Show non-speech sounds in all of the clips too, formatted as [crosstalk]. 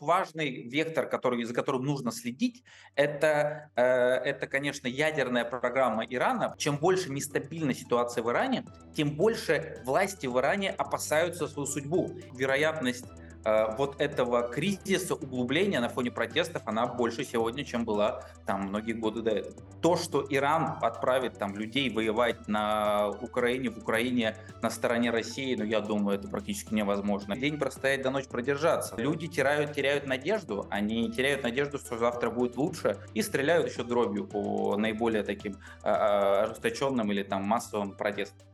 важный вектор, который, за которым нужно следить, это, э, это, конечно, ядерная программа Ирана. Чем больше нестабильна ситуация в Иране, тем больше власти в Иране опасаются свою судьбу. Вероятность вот этого кризиса, углубления на фоне протестов, она больше сегодня, чем была там многие годы до этого. То, что Иран отправит там людей воевать на Украине, в Украине на стороне России, ну, я думаю, это практически невозможно. День простоять до ночи продержаться. Люди теряют, теряют надежду, они теряют надежду, что завтра будет лучше, и стреляют еще дробью по наиболее таким э, э, ожесточенным или там массовым протестам.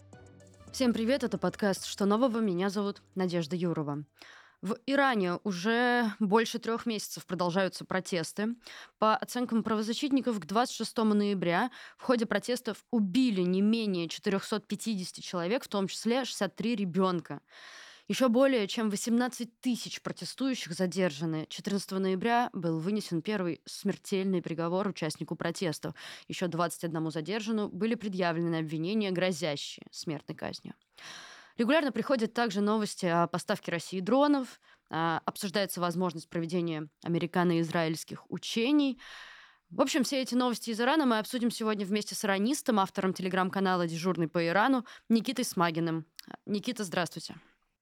Всем привет, это подкаст «Что нового?». Меня зовут Надежда Юрова. В Иране уже больше трех месяцев продолжаются протесты. По оценкам правозащитников, к 26 ноября в ходе протестов убили не менее 450 человек, в том числе 63 ребенка. Еще более чем 18 тысяч протестующих задержаны. 14 ноября был вынесен первый смертельный приговор участнику протестов. Еще 21 задержанному были предъявлены обвинения, грозящие смертной казнью. Регулярно приходят также новости о поставке России дронов, а, обсуждается возможность проведения американо-израильских учений. В общем, все эти новости из Ирана мы обсудим сегодня вместе с иранистом, автором телеграм-канала «Дежурный по Ирану» Никитой Смагиным. Никита, здравствуйте.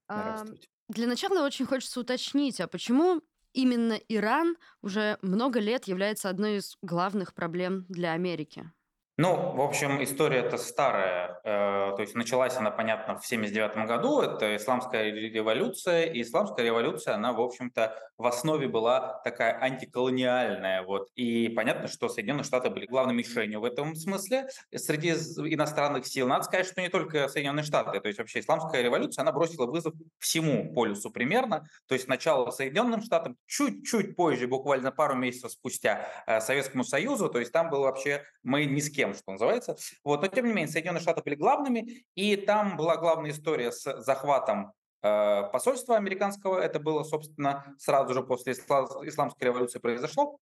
Здравствуйте. А, для начала очень хочется уточнить, а почему именно Иран уже много лет является одной из главных проблем для Америки? Ну, в общем, история это старая. Э, то есть началась она, понятно, в 79 году. Это исламская революция. И исламская революция, она, в общем-то, в основе была такая антиколониальная. Вот. И понятно, что Соединенные Штаты были главной мишенью в этом смысле. Среди иностранных сил, надо сказать, что не только Соединенные Штаты. То есть вообще исламская революция, она бросила вызов всему полюсу примерно. То есть сначала Соединенным Штатам, чуть-чуть позже, буквально пару месяцев спустя, э, Советскому Союзу. То есть там было вообще, мы ни с кем тем, что называется. Вот. Но тем не менее, Соединенные Штаты были главными, и там была главная история с захватом э, посольства американского. Это было, собственно, сразу же после исламской революции произошло.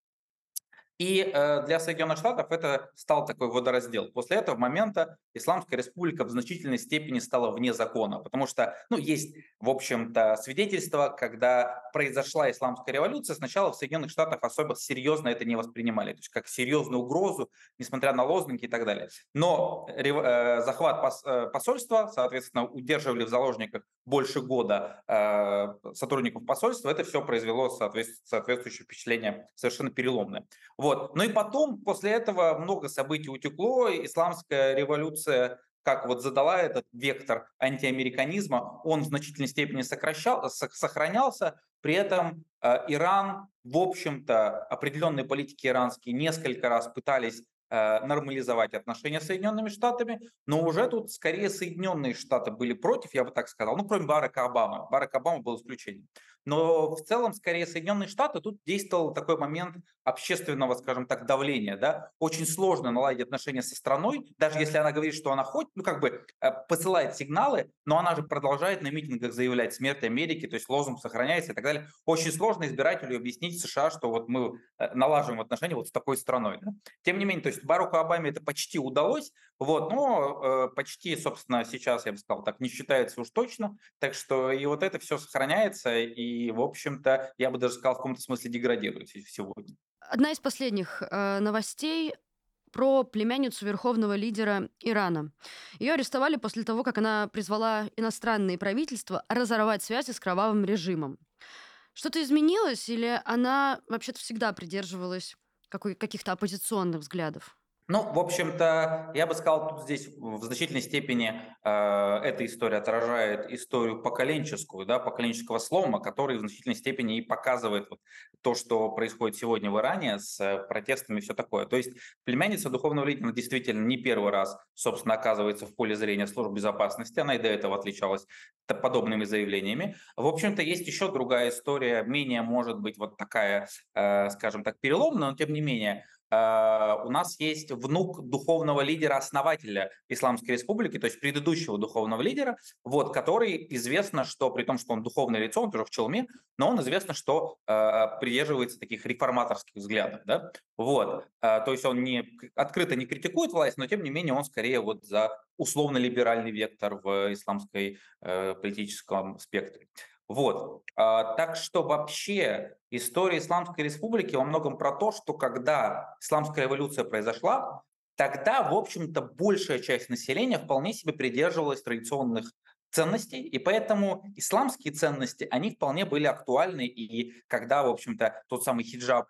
И э, для Соединенных Штатов это стал такой водораздел. После этого момента Исламская республика в значительной степени стала вне закона, потому что, ну, есть, в общем-то, свидетельства, когда произошла Исламская революция, сначала в Соединенных Штатах особо серьезно это не воспринимали, то есть как серьезную угрозу, несмотря на лозунги и так далее. Но э, захват э, посольства, соответственно, удерживали в заложниках больше года сотрудников посольства, это все произвело соответствующее впечатление совершенно переломное. Вот. Ну и потом, после этого много событий утекло, исламская революция как вот задала этот вектор антиамериканизма, он в значительной степени сокращал, сохранялся, при этом э, Иран, в общем-то, определенные политики иранские несколько раз пытались Э, нормализовать отношения с Соединенными Штатами, но уже тут скорее Соединенные Штаты были против, я бы так сказал, ну, кроме Барака Обамы. Барак Обама был исключением. Но в целом, скорее, Соединенные Штаты тут действовал такой момент общественного, скажем так, давления. Да? Очень сложно наладить отношения со страной, даже если она говорит, что она хоть, ну, как бы э, посылает сигналы, но она же продолжает на митингах заявлять смерть Америки, то есть лозунг сохраняется и так далее. Очень сложно избирателю объяснить США, что вот мы э, налаживаем отношения вот с такой страной. Да? Тем не менее, то есть Бараку Обаме это почти удалось, вот, но э, почти, собственно, сейчас, я бы сказал, так не считается уж точно, так что и вот это все сохраняется, и, в общем-то, я бы даже сказал, в каком-то смысле деградирует сегодня. Одна из последних э, новостей про племянницу верховного лидера Ирана. Ее арестовали после того, как она призвала иностранные правительства разорвать связи с кровавым режимом. Что-то изменилось или она вообще-то всегда придерживалась каких-то оппозиционных взглядов? Ну, в общем-то, я бы сказал, тут здесь в значительной степени э, эта история отражает историю поколенческую, да, поколенческого слома, который в значительной степени и показывает вот то, что происходит сегодня в Иране с э, протестами и все такое. То есть племянница духовного лидера действительно не первый раз, собственно, оказывается в поле зрения служб безопасности, она и до этого отличалась подобными заявлениями. В общем-то, есть еще другая история, менее, может быть, вот такая, э, скажем так, переломная, но тем не менее, у нас есть внук духовного лидера, основателя Исламской Республики, то есть предыдущего духовного лидера, вот, который известно, что при том, что он духовное лицо, он тоже в челме, но он известно, что э, придерживается таких реформаторских взглядов, да, вот, э, то есть он не открыто не критикует власть, но тем не менее он скорее вот за условно-либеральный вектор в исламской э, политическом спектре. Вот. А, так что вообще история Исламской Республики во многом про то, что когда Исламская революция произошла, тогда, в общем-то, большая часть населения вполне себе придерживалась традиционных ценностей, и поэтому исламские ценности, они вполне были актуальны, и когда, в общем-то, тот самый хиджаб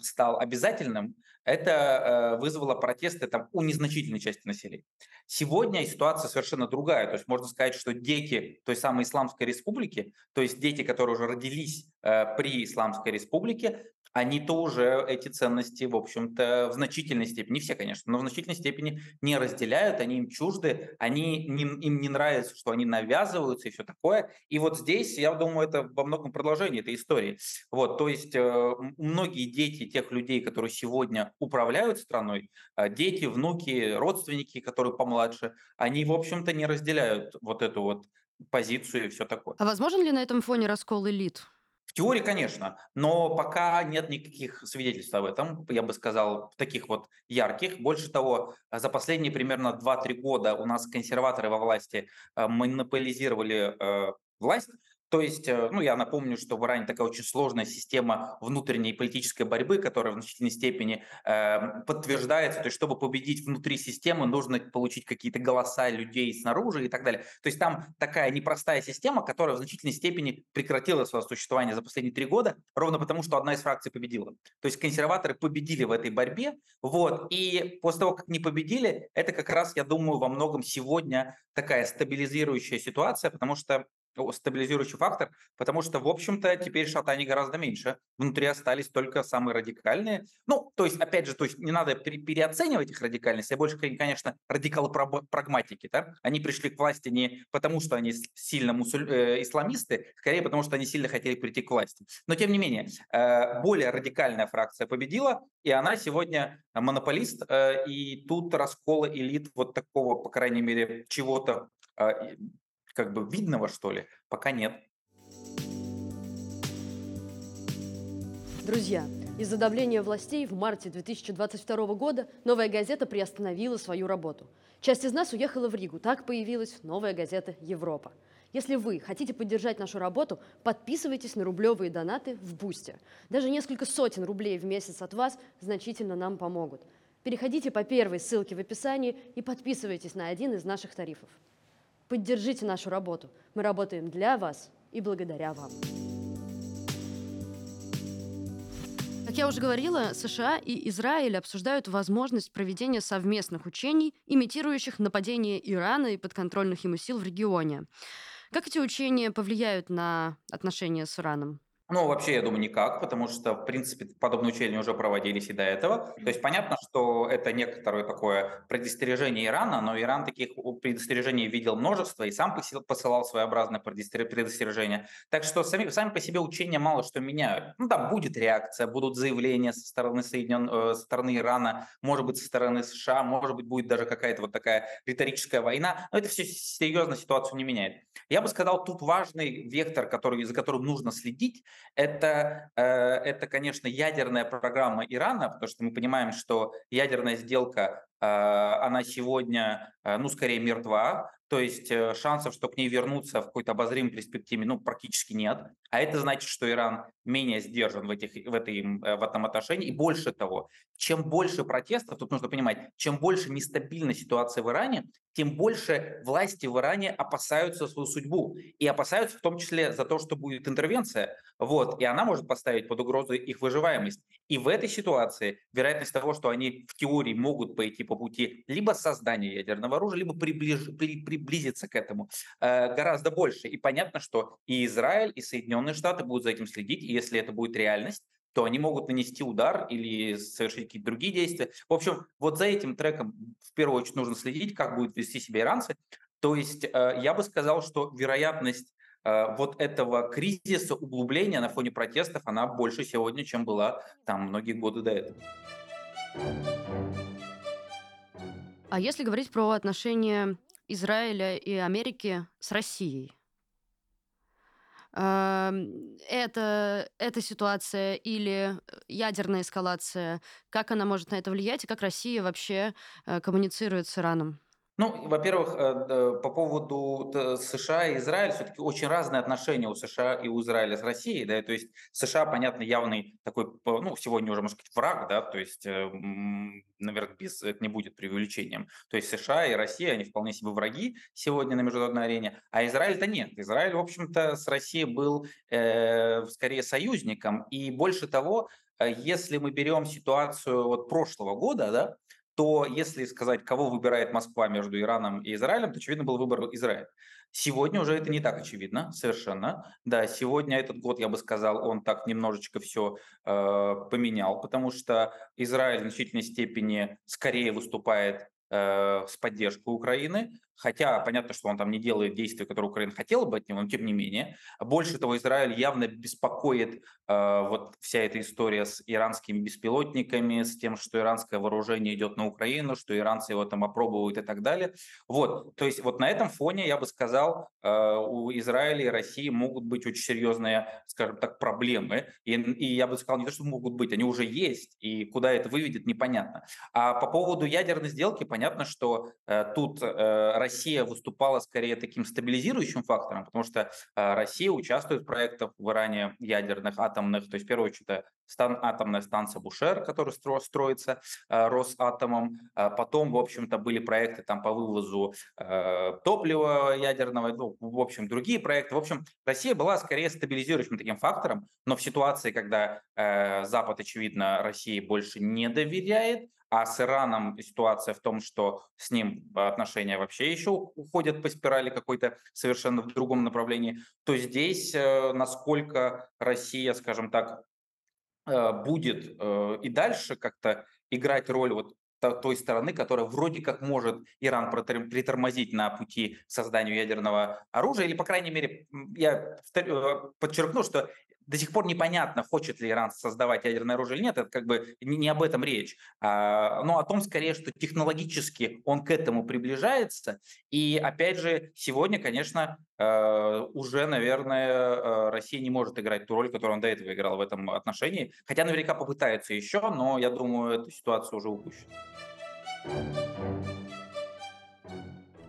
стал обязательным, это э, вызвало протесты там, у незначительной части населения. Сегодня ситуация совершенно другая. То есть можно сказать, что дети той самой Исламской республики, то есть дети, которые уже родились э, при Исламской республике, они тоже эти ценности, в общем-то, в значительной степени, не все, конечно, но в значительной степени не разделяют, они им чужды, они, не, им не нравится, что они навязываются и все такое. И вот здесь, я думаю, это во многом продолжение этой истории. Вот, то есть э, многие дети тех людей, которые сегодня управляют страной, э, дети, внуки, родственники, которые помладше, они, в общем-то, не разделяют вот эту вот позицию и все такое. А возможен ли на этом фоне раскол элит? В теории, конечно, но пока нет никаких свидетельств об этом, я бы сказал, таких вот ярких. Больше того, за последние примерно 2-3 года у нас консерваторы во власти э, монополизировали э, власть, то есть, э, ну, я напомню, что в Иране такая очень сложная система внутренней политической борьбы, которая в значительной степени э, подтверждается. То есть, чтобы победить внутри системы, нужно получить какие-то голоса людей снаружи и так далее. То есть, там такая непростая система, которая в значительной степени прекратила свое существование за последние три года, ровно потому, что одна из фракций победила. То есть, консерваторы победили в этой борьбе, вот, и после того, как не победили, это как раз, я думаю, во многом сегодня такая стабилизирующая ситуация, потому что стабилизирующий фактор, потому что, в общем-то, теперь шатаний гораздо меньше. Внутри остались только самые радикальные. Ну, то есть, опять же, то есть не надо переоценивать их радикальность, а больше, конечно, радикалы-прагматики. Да? Они пришли к власти не потому, что они сильно мусуль... э, исламисты, скорее потому, что они сильно хотели прийти к власти. Но, тем не менее, э, более радикальная фракция победила, и она сегодня монополист, э, и тут раскола элит вот такого, по крайней мере, чего-то э, как бы видного, что ли, пока нет. Друзья, из-за давления властей в марте 2022 года «Новая газета» приостановила свою работу. Часть из нас уехала в Ригу. Так появилась «Новая газета Европа». Если вы хотите поддержать нашу работу, подписывайтесь на рублевые донаты в Бусте. Даже несколько сотен рублей в месяц от вас значительно нам помогут. Переходите по первой ссылке в описании и подписывайтесь на один из наших тарифов. Поддержите нашу работу. Мы работаем для вас и благодаря вам. Как я уже говорила, США и Израиль обсуждают возможность проведения совместных учений, имитирующих нападение Ирана и подконтрольных ему сил в регионе. Как эти учения повлияют на отношения с Ираном? Ну, вообще, я думаю, никак, потому что, в принципе, подобные учения уже проводились и до этого. То есть понятно, что это некоторое такое предостережение Ирана, но Иран таких предостережений видел множество и сам посылал своеобразное предостережение. Так что сами, сами по себе учения мало что меняют. Ну, там будет реакция, будут заявления со стороны, Соединен... Э, со стороны Ирана, может быть, со стороны США, может быть, будет даже какая-то вот такая риторическая война, но это все серьезно ситуацию не меняет. Я бы сказал, тут важный вектор, который, за которым нужно следить, это, э, это, конечно, ядерная программа Ирана, потому что мы понимаем, что ядерная сделка, э, она сегодня, э, ну, скорее мертва, то есть шансов, что к ней вернуться в какой-то обозримой перспективе, ну, практически нет. А это значит, что Иран менее сдержан в, этих, в, этой, в этом отношении. И больше того, чем больше протестов, тут нужно понимать, чем больше нестабильной ситуации в Иране, тем больше власти в Иране опасаются свою судьбу. И опасаются в том числе за то, что будет интервенция. Вот, и она может поставить под угрозу их выживаемость. И в этой ситуации вероятность того, что они в теории могут пойти по пути либо создания ядерного оружия, либо приближ, при, приблизиться к этому, э, гораздо больше. И понятно, что и Израиль, и Соединенные Штаты будут за этим следить. И если это будет реальность, то они могут нанести удар или совершить какие-то другие действия. В общем, вот за этим треком в первую очередь нужно следить, как будут вести себя иранцы. То есть э, я бы сказал, что вероятность вот этого кризиса, углубления на фоне протестов, она больше сегодня, чем была там многие годы до этого. А если говорить про отношения Израиля и Америки с Россией, это, эта ситуация или ядерная эскалация, как она может на это влиять и как Россия вообще э, коммуницирует с Ираном? Ну, во-первых, э, по поводу США и Израиля, все-таки очень разные отношения у США и у Израиля с Россией, да, то есть США, понятно, явный такой, ну, сегодня уже, может быть, враг, да, то есть, э, наверное, без, это не будет преувеличением. То есть США и Россия, они вполне себе враги сегодня на международной арене, а Израиль-то нет. Израиль, в общем-то, с Россией был э, скорее союзником, и больше того, э, если мы берем ситуацию вот прошлого года, да, то если сказать, кого выбирает Москва между Ираном и Израилем, то, очевидно, был выбор Израиля. Сегодня уже это не так очевидно, совершенно. Да, сегодня этот год, я бы сказал, он так немножечко все э, поменял, потому что Израиль в значительной степени скорее выступает э, с поддержкой Украины, Хотя понятно, что он там не делает действия, которые Украина хотела бы от него, но тем не менее. Больше того, Израиль явно беспокоит э, вот вся эта история с иранскими беспилотниками, с тем, что иранское вооружение идет на Украину, что иранцы его там опробуют и так далее. Вот, то есть вот на этом фоне, я бы сказал, э, у Израиля и России могут быть очень серьезные, скажем так, проблемы. И, и я бы сказал, не то, что могут быть, они уже есть, и куда это выведет, непонятно. А по поводу ядерной сделки, понятно, что э, тут э, Россия выступала скорее таким стабилизирующим фактором, потому что а, Россия участвует в проектах в Иране ядерных, атомных, то есть в первую очередь стан, атомная станция Бушер, которая стро, строится э, Росатомом. А потом, в общем-то, были проекты там по вывозу э, топлива ядерного, ну, в общем, другие проекты. В общем, Россия была скорее стабилизирующим таким фактором, но в ситуации, когда э, Запад, очевидно, России больше не доверяет, а с Ираном ситуация в том, что с ним отношения вообще еще уходят по спирали какой-то совершенно в другом направлении, то здесь э, насколько Россия, скажем так, э, будет э, и дальше как-то играть роль вот той стороны, которая вроде как может Иран притормозить на пути к созданию ядерного оружия, или, по крайней мере, я подчеркну, что до сих пор непонятно, хочет ли Иран создавать ядерное оружие или нет, это как бы не об этом речь, а, но о том скорее, что технологически он к этому приближается. И опять же, сегодня, конечно, э, уже, наверное, э, Россия не может играть ту роль, которую он до этого играл в этом отношении, хотя наверняка попытается еще, но я думаю, эта ситуация уже упущена.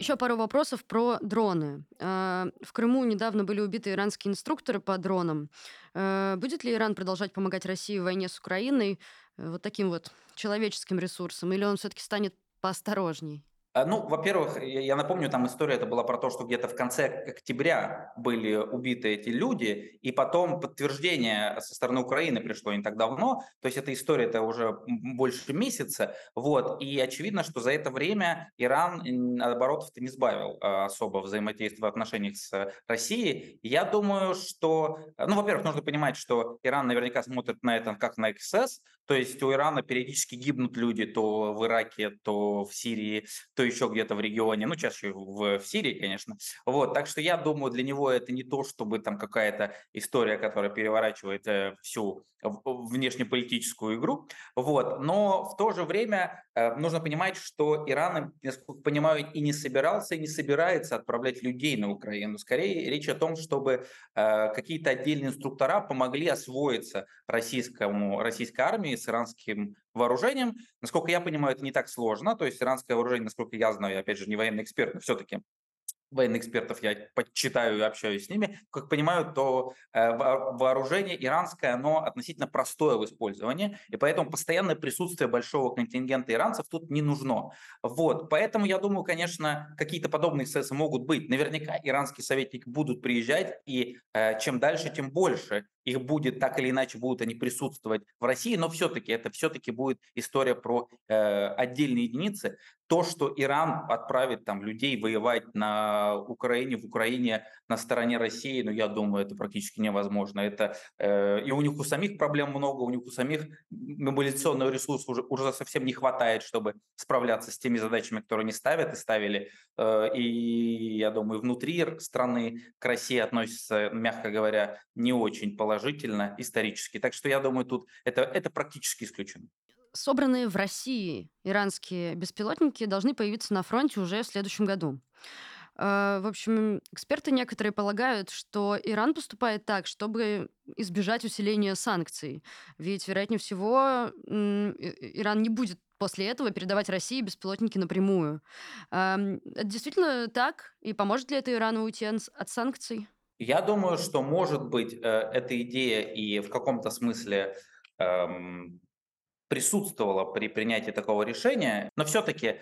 Еще пару вопросов про дроны. А, в Крыму недавно были убиты иранские инструкторы по дронам. Э, будет ли Иран продолжать помогать России в войне с Украиной э, вот таким вот человеческим ресурсом, или он все-таки станет поосторожней? А, ну, во-первых, я напомню, там история это была про то, что где-то в конце октября были убиты эти люди, и потом подтверждение со стороны Украины пришло не так давно, то есть эта история это уже больше месяца, вот, и очевидно, что за это время Иран оборотов-то не сбавил а, особо взаимодействия в отношениях с Россией. Я думаю, что, ну, во-первых, нужно понимать, что Иран наверняка смотрит на это как на XS, то есть у Ирана периодически гибнут люди то в Ираке, то в Сирии, то еще где-то в регионе, ну, чаще в, в Сирии, конечно. Вот, так что я думаю, для него это не то, чтобы там какая-то история, которая переворачивает э, всю внешнеполитическую игру. Вот, но в то же время э, нужно понимать, что Иран, насколько понимаю, и не собирался, и не собирается отправлять людей на Украину. Скорее речь о том, чтобы э, какие-то отдельные инструктора помогли освоиться российскому, российской армии с иранским вооружением. Насколько я понимаю, это не так сложно. То есть иранское вооружение, насколько я знаю, я опять же не военный эксперт, но все-таки военных экспертов, я почитаю и общаюсь с ними, как понимаю, то э, вооружение иранское, оно относительно простое в использовании, и поэтому постоянное присутствие большого контингента иранцев тут не нужно. Вот, поэтому я думаю, конечно, какие-то подобные эксцессы могут быть. Наверняка иранские советники будут приезжать, и э, чем дальше, тем больше их будет, так или иначе будут они присутствовать в России, но все-таки это все-таки будет история про э, отдельные единицы. То, что Иран отправит там людей воевать на Украине, в Украине на стороне России, ну, я думаю, это практически невозможно. Это, э, и у них у самих проблем много, у них у самих мобилизационного ресурса уже, уже совсем не хватает, чтобы справляться с теми задачами, которые они ставят и ставили. Э, и я думаю, внутри страны к России относятся, мягко говоря, не очень положительно исторически. Так что я думаю, тут это, это практически исключено. Собранные в России иранские беспилотники должны появиться на фронте уже в следующем году. Э, в общем, эксперты некоторые полагают, что Иран поступает так, чтобы избежать усиления санкций. Ведь, вероятнее всего, Иран не будет после этого передавать России беспилотники напрямую. Ам, Это действительно так? И поможет ли это Ирану уйти от санкций? Я думаю, что, может быть, э, эта идея и в каком-то смысле эм, присутствовала при принятии такого решения, но все-таки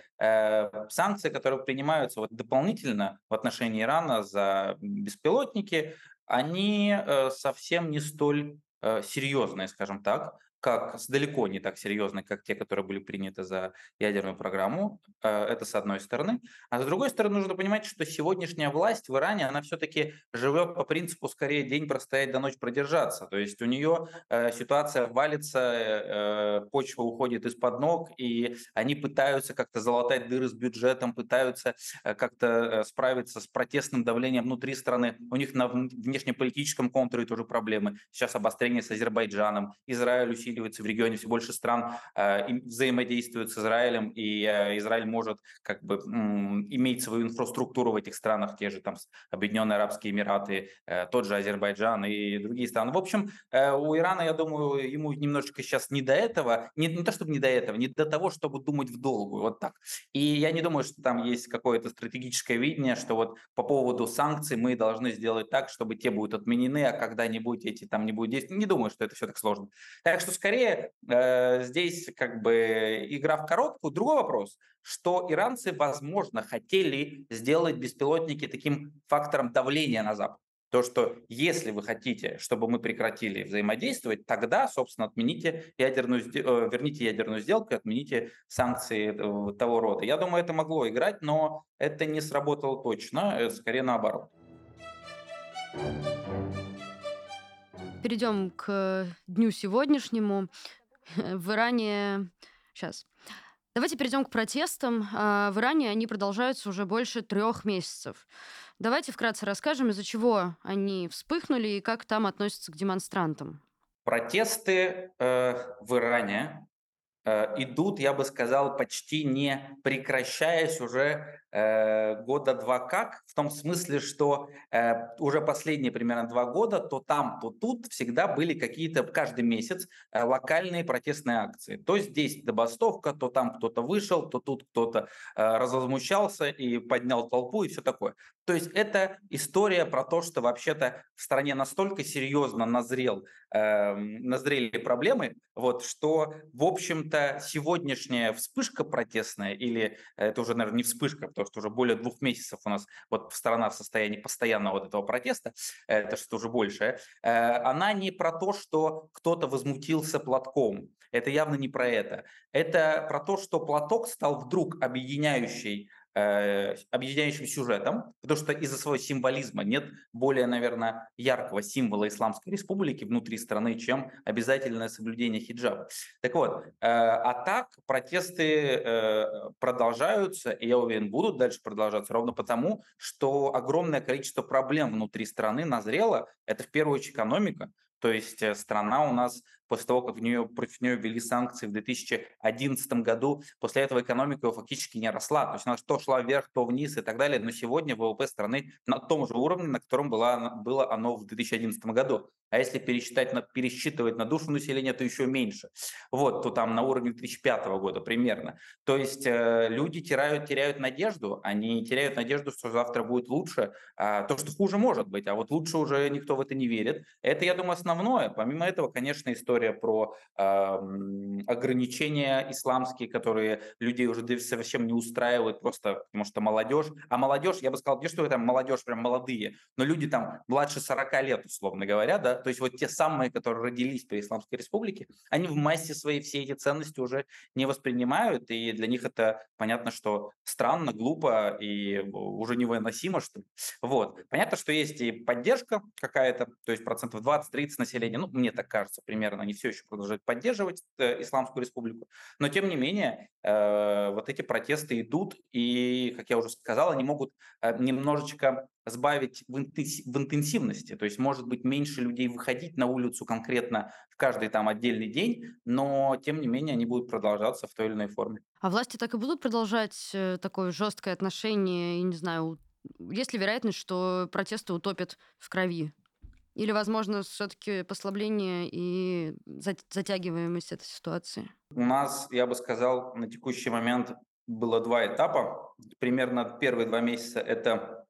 санкции, которые принимаются вот дополнительно в отношении Ирана за беспилотники, они э, совсем не столь э, серьезные, скажем так, как далеко не так серьезные, как те, которые были приняты за ядерную программу. Э, Это с одной стороны. А с другой стороны, нужно понимать, что сегодняшняя власть в Иране, она все-таки живет по принципу скорее день простоять, до ночь продержаться. То есть у нее э, ситуация валится, э, почва уходит из-под ног, и они пытаются как-то залатать дыры с бюджетом, пытаются э, как-то э, справиться с протестным давлением внутри страны. У них на вн- внешнеполитическом контуре тоже проблемы. Сейчас обострение с Азербайджаном. Израиль усиливается в регионе, все больше стран э, им- взаимодействуют с Израилем, и э, Израиль может как бы иметь свою инфраструктуру в этих странах, те же там Объединенные Арабские Эмираты, э, тот же Азербайджан и другие страны. В общем, у Ирана, я думаю, ему немножечко сейчас не до этого, не, не то чтобы не до этого, не до того, чтобы думать в долгую, вот так. И я не думаю, что там есть какое-то стратегическое видение, что вот по поводу санкций мы должны сделать так, чтобы те будут отменены, а когда-нибудь эти там не будут действовать. Не думаю, что это все так сложно. Так что скорее э, здесь как бы игра в коробку. Другой вопрос, что иранцы, возможно, хотели сделать беспилотники таким фактором давления на Запад. То, что если вы хотите, чтобы мы прекратили взаимодействовать, тогда, собственно, отмените ядерную, э, верните ядерную сделку отмените санкции того рода. Я думаю, это могло играть, но это не сработало точно, э, скорее наоборот. Перейдем к дню сегодняшнему. [laughs] В Иране... Сейчас. Давайте перейдем к протестам. А, В Иране они продолжаются уже больше трех месяцев. Давайте вкратце расскажем, из-за чего они вспыхнули и как там относятся к демонстрантам. Протесты э, в Иране идут, я бы сказал, почти не прекращаясь уже э, года два как, в том смысле, что э, уже последние примерно два года то там, то тут всегда были какие-то каждый месяц э, локальные протестные акции. То здесь забастовка, то там кто-то вышел, то тут кто-то э, разозмущался и поднял толпу и все такое. То есть это история про то, что вообще-то в стране настолько серьезно назрел, эм, назрели проблемы, вот, что, в общем-то, сегодняшняя вспышка протестная, или это уже, наверное, не вспышка, потому что уже более двух месяцев у нас вот страна в состоянии постоянного вот этого протеста, это что-то уже большее, э, она не про то, что кто-то возмутился платком, это явно не про это. Это про то, что платок стал вдруг объединяющей э, объединяющим сюжетом, потому что из-за своего символизма нет более, наверное, яркого символа Исламской Республики внутри страны, чем обязательное соблюдение хиджаба. Так вот, э, а так протесты э, продолжаются, и я уверен, будут дальше продолжаться, ровно потому, что огромное количество проблем внутри страны назрело. Это в первую очередь экономика. То есть страна у нас после того, как в нее, против нее ввели санкции в 2011 году, после этого экономика фактически не росла. То есть она то шла вверх, то вниз и так далее. Но сегодня ВВП страны на том же уровне, на котором была, было оно в 2011 году. А если пересчитать, на, пересчитывать на душу населения, то еще меньше. Вот, то там на уровне 2005 года примерно. То есть э, люди теряют, теряют надежду, они теряют надежду, что завтра будет лучше. А, то, что хуже может быть, а вот лучше уже никто в это не верит. Это, я думаю, основное. Помимо этого, конечно, история про эм, ограничения исламские, которые людей уже совсем не устраивают, просто потому что молодежь. А молодежь, я бы сказал, не что там молодежь прям молодые, но люди там младше 40 лет, условно говоря, да, то есть вот те самые, которые родились при Исламской Республике, они в массе своей все эти ценности уже не воспринимают, и для них это понятно, что странно, глупо и уже невыносимо, что. Вот. Понятно, что есть и поддержка какая-то, то есть процентов 20-30 населения, ну, мне так кажется, примерно, они все еще продолжают поддерживать э, Исламскую Республику, но тем не менее э, вот эти протесты идут, и, как я уже сказал, они могут э, немножечко сбавить в, интенси- в интенсивности, то есть может быть меньше людей выходить на улицу конкретно в каждый там отдельный день, но тем не менее они будут продолжаться в той или иной форме. А власти так и будут продолжать такое жесткое отношение, и не знаю, есть ли вероятность, что протесты утопят в крови? Или, возможно, все-таки послабление и затягиваемость этой ситуации? У нас, я бы сказал, на текущий момент было два этапа. Примерно первые два месяца это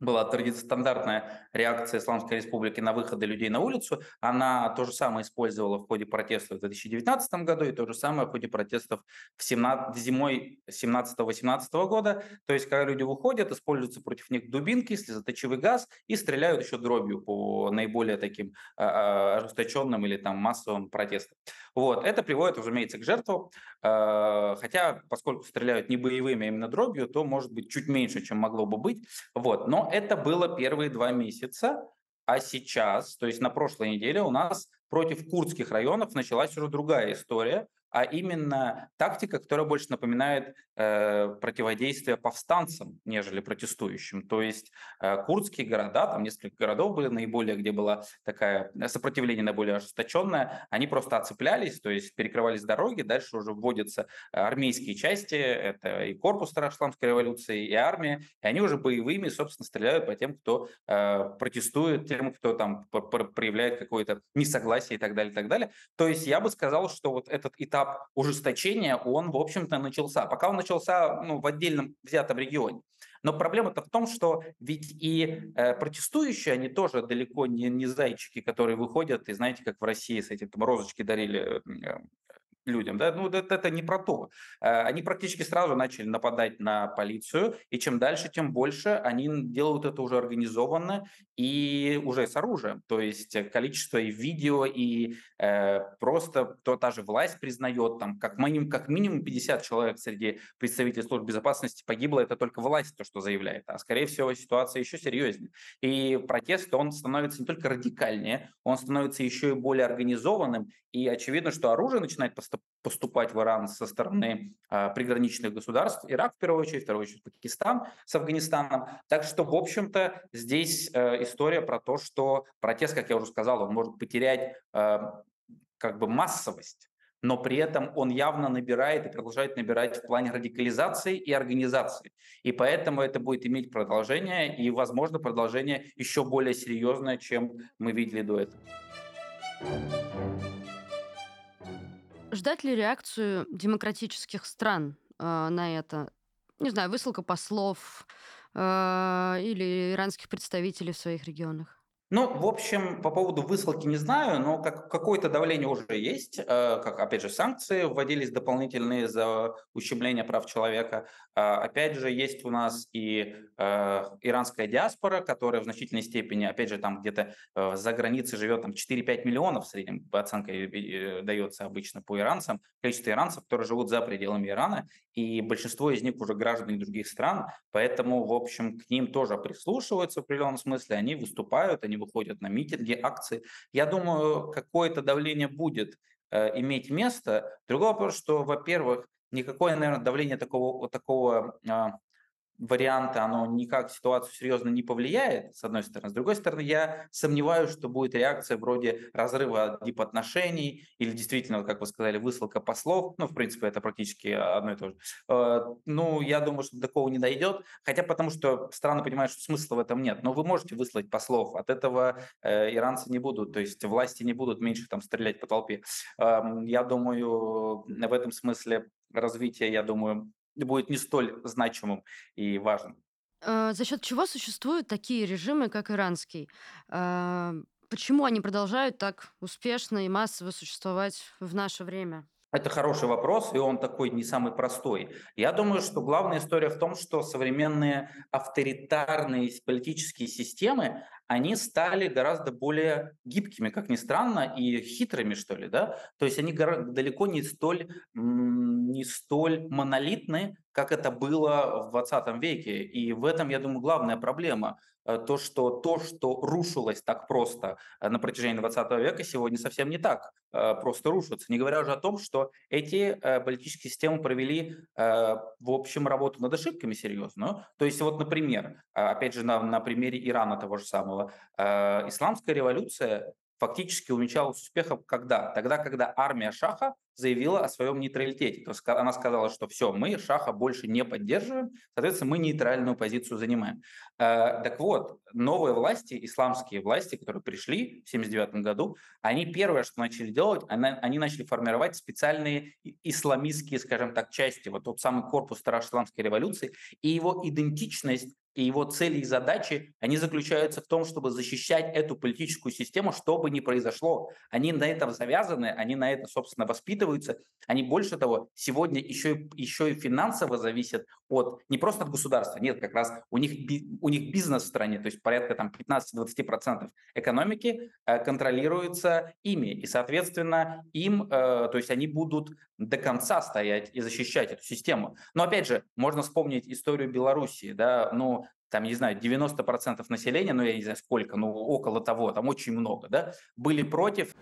была стандартная реакция Исламской Республики на выходы людей на улицу. Она то же самое использовала в ходе протестов в 2019 году и то же самое в ходе протестов в 17, зимой 17-18 года. То есть, когда люди выходят, используются против них дубинки, слезоточивый газ и стреляют еще дробью по наиболее таким а, а, ожесточенным или там массовым протестам. Вот. Это приводит, разумеется, к жертвам. А, хотя, поскольку стреляют не боевыми, а именно дробью, то может быть чуть меньше, чем могло бы быть. Вот. Но это было первые два месяца, а сейчас, то есть на прошлой неделе у нас против курдских районов началась уже другая история, а именно тактика, которая больше напоминает э, противодействие повстанцам, нежели протестующим. То есть э, курдские города, там несколько городов были наиболее, где было такое сопротивление наиболее ожесточенное, они просто оцеплялись, то есть перекрывались дороги, дальше уже вводятся армейские части, это и корпус Старошландской революции, и армия, и они уже боевыми, собственно, стреляют по тем, кто э, протестует, тем, кто там проявляет какое-то несогласие и так далее, и так далее. То есть я бы сказал, что вот этот этап этап ужесточения, он, в общем-то, начался. Пока он начался ну, в отдельном взятом регионе. Но проблема-то в том, что ведь и э, протестующие, они тоже далеко не, не зайчики, которые выходят, и знаете, как в России с этим там розочки дарили э, людям, да, ну это, это не про то. Э, они практически сразу начали нападать на полицию, и чем дальше, тем больше они делают это уже организованно и уже с оружием. То есть количество и видео, и э, просто то, та же власть признает, там, как минимум, как минимум 50 человек среди представителей служб безопасности погибло, это только власть то, что заявляет, а скорее всего ситуация еще серьезнее. И протест, он становится не только радикальнее, он становится еще и более организованным, и очевидно, что оружие начинает поступать в Иран со стороны э, приграничных государств. Ирак в первую очередь, в вторую очередь Пакистан с Афганистаном. Так что, в общем-то, здесь э, история про то, что протест, как я уже сказал, он может потерять э, как бы массовость, но при этом он явно набирает и продолжает набирать в плане радикализации и организации. И поэтому это будет иметь продолжение и, возможно, продолжение еще более серьезное, чем мы видели до этого. Ждать ли реакцию демократических стран э, на это? Не знаю, высылка послов э, или иранских представителей в своих регионах? Ну, в общем, по поводу высылки не знаю, но как, какое-то давление уже есть. Э, как, опять же, санкции вводились дополнительные за ущемление прав человека. Э, опять же, есть у нас и э, иранская диаспора, которая в значительной степени, опять же, там где-то э, за границей живет там 4-5 миллионов в среднем, оценка э, дается обычно по иранцам, количество иранцев, которые живут за пределами Ирана, и большинство из них уже граждане других стран, поэтому, в общем, к ним тоже прислушиваются в определенном смысле, они выступают, они выходят на митинги, акции. Я думаю, какое-то давление будет э, иметь место. Другой вопрос, что, во-первых, никакое, наверное, давление такого, такого э, варианта, оно никак ситуацию серьезно не повлияет, с одной стороны. С другой стороны, я сомневаюсь, что будет реакция вроде разрыва дипотношений или действительно, как вы сказали, высылка послов. Ну, в принципе, это практически одно и то же. Э, ну, я думаю, что до такого не дойдет, хотя потому что страны понимают, что смысла в этом нет. Но вы можете выслать послов, от этого э, иранцы не будут, то есть власти не будут меньше там стрелять по толпе. Э, я думаю, в этом смысле развитие, я думаю, будет не столь значимым и важным. Э, за счет чего существуют такие режимы, как иранский? Э, почему они продолжают так успешно и массово существовать в наше время? Это хороший вопрос, и он такой не самый простой. Я думаю, что главная история в том, что современные авторитарные политические системы, они стали гораздо более гибкими, как ни странно, и хитрыми, что ли, да? То есть они далеко не столь, не столь монолитны, как это было в 20 веке. И в этом, я думаю, главная проблема. Э, то, что то, что рушилось так просто э, на протяжении 20 века, сегодня совсем не так э, просто рушится. Не говоря уже о том, что эти политические системы провели, в общем, работу над ошибками серьезную. То есть вот, например, опять же, на, на примере Ирана того же самого, исламская революция фактически увенчалась успехом когда? Тогда, когда армия Шаха заявила о своем нейтралитете. То есть она сказала, что все, мы Шаха больше не поддерживаем, соответственно, мы нейтральную позицию занимаем. Э, так вот, новые власти, исламские власти, которые пришли в 1979 году, они первое, что начали делать, они начали формировать специальные исламистские, скажем так, части, вот тот самый корпус Тараш-Исламской революции, и его идентичность и его цели и задачи, они заключаются в том, чтобы защищать эту политическую систему, что бы ни произошло. Они на этом завязаны, они на это, собственно, воспитываются. Они, больше того, сегодня еще, еще и финансово зависят от, не просто от государства, нет, как раз у них, у них бизнес в стране, то есть порядка там 15-20% экономики э, контролируется ими. И, соответственно, им, э, то есть они будут до конца стоять и защищать эту систему. Но, опять же, можно вспомнить историю Белоруссии, да, ну, там, не знаю, 90% населения, ну, я не знаю сколько, ну, около того, там очень много, да, были против.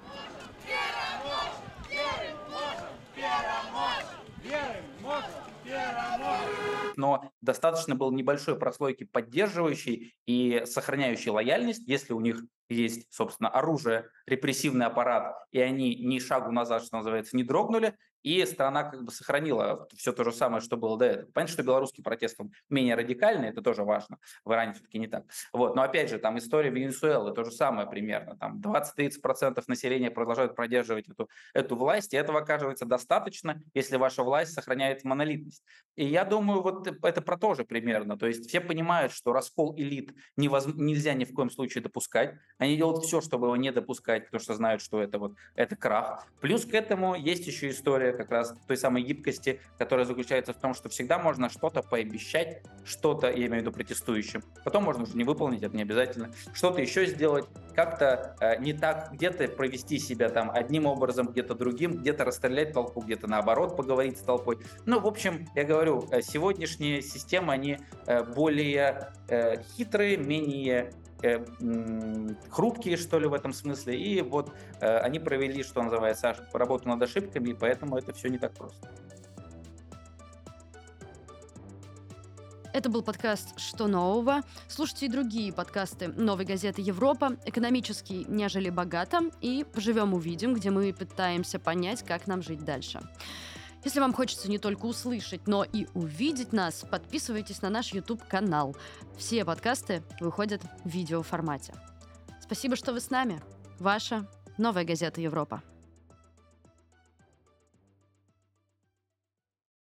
но достаточно было небольшой прослойки поддерживающей и сохраняющей лояльность, если у них есть, собственно, оружие, репрессивный аппарат, и они ни шагу назад, что называется, не дрогнули, и страна как бы сохранила все то же самое, что было до этого. Понятно, что белорусский протест он менее радикальный, это тоже важно. В Иране все-таки не так. Вот. Но опять же, там история Венесуэлы, то же самое примерно. Там 20-30% населения продолжают поддерживать эту, эту власть, и этого оказывается достаточно, если ваша власть сохраняет монолитность. И я думаю, вот это про то же примерно. То есть все понимают, что раскол элит невоз... нельзя ни в коем случае допускать. Они делают все, чтобы его не допускать, потому что знают, что это вот это крах. Плюс к этому есть еще история как раз той самой гибкости, которая заключается в том, что всегда можно что-то пообещать, что-то, я имею в виду протестующим, потом можно уже не выполнить, это не обязательно, что-то еще сделать, как-то э, не так, где-то провести себя там одним образом, где-то другим, где-то расстрелять толпу, где-то наоборот поговорить с толпой. Ну, в общем, я говорю, э, сегодняшние системы, они э, более э, хитрые, менее хрупкие, что ли, в этом смысле. И вот э, они провели, что называется, работу над ошибками, и поэтому это все не так просто. Это был подкаст «Что нового?». Слушайте и другие подкасты «Новой газеты Европа», «Экономический, нежели богато» и «Поживем-увидим», где мы пытаемся понять, как нам жить дальше. Если вам хочется не только услышать, но и увидеть нас, подписывайтесь на наш YouTube-канал. Все подкасты выходят в видеоформате. Спасибо, что вы с нами. Ваша новая газета Европа.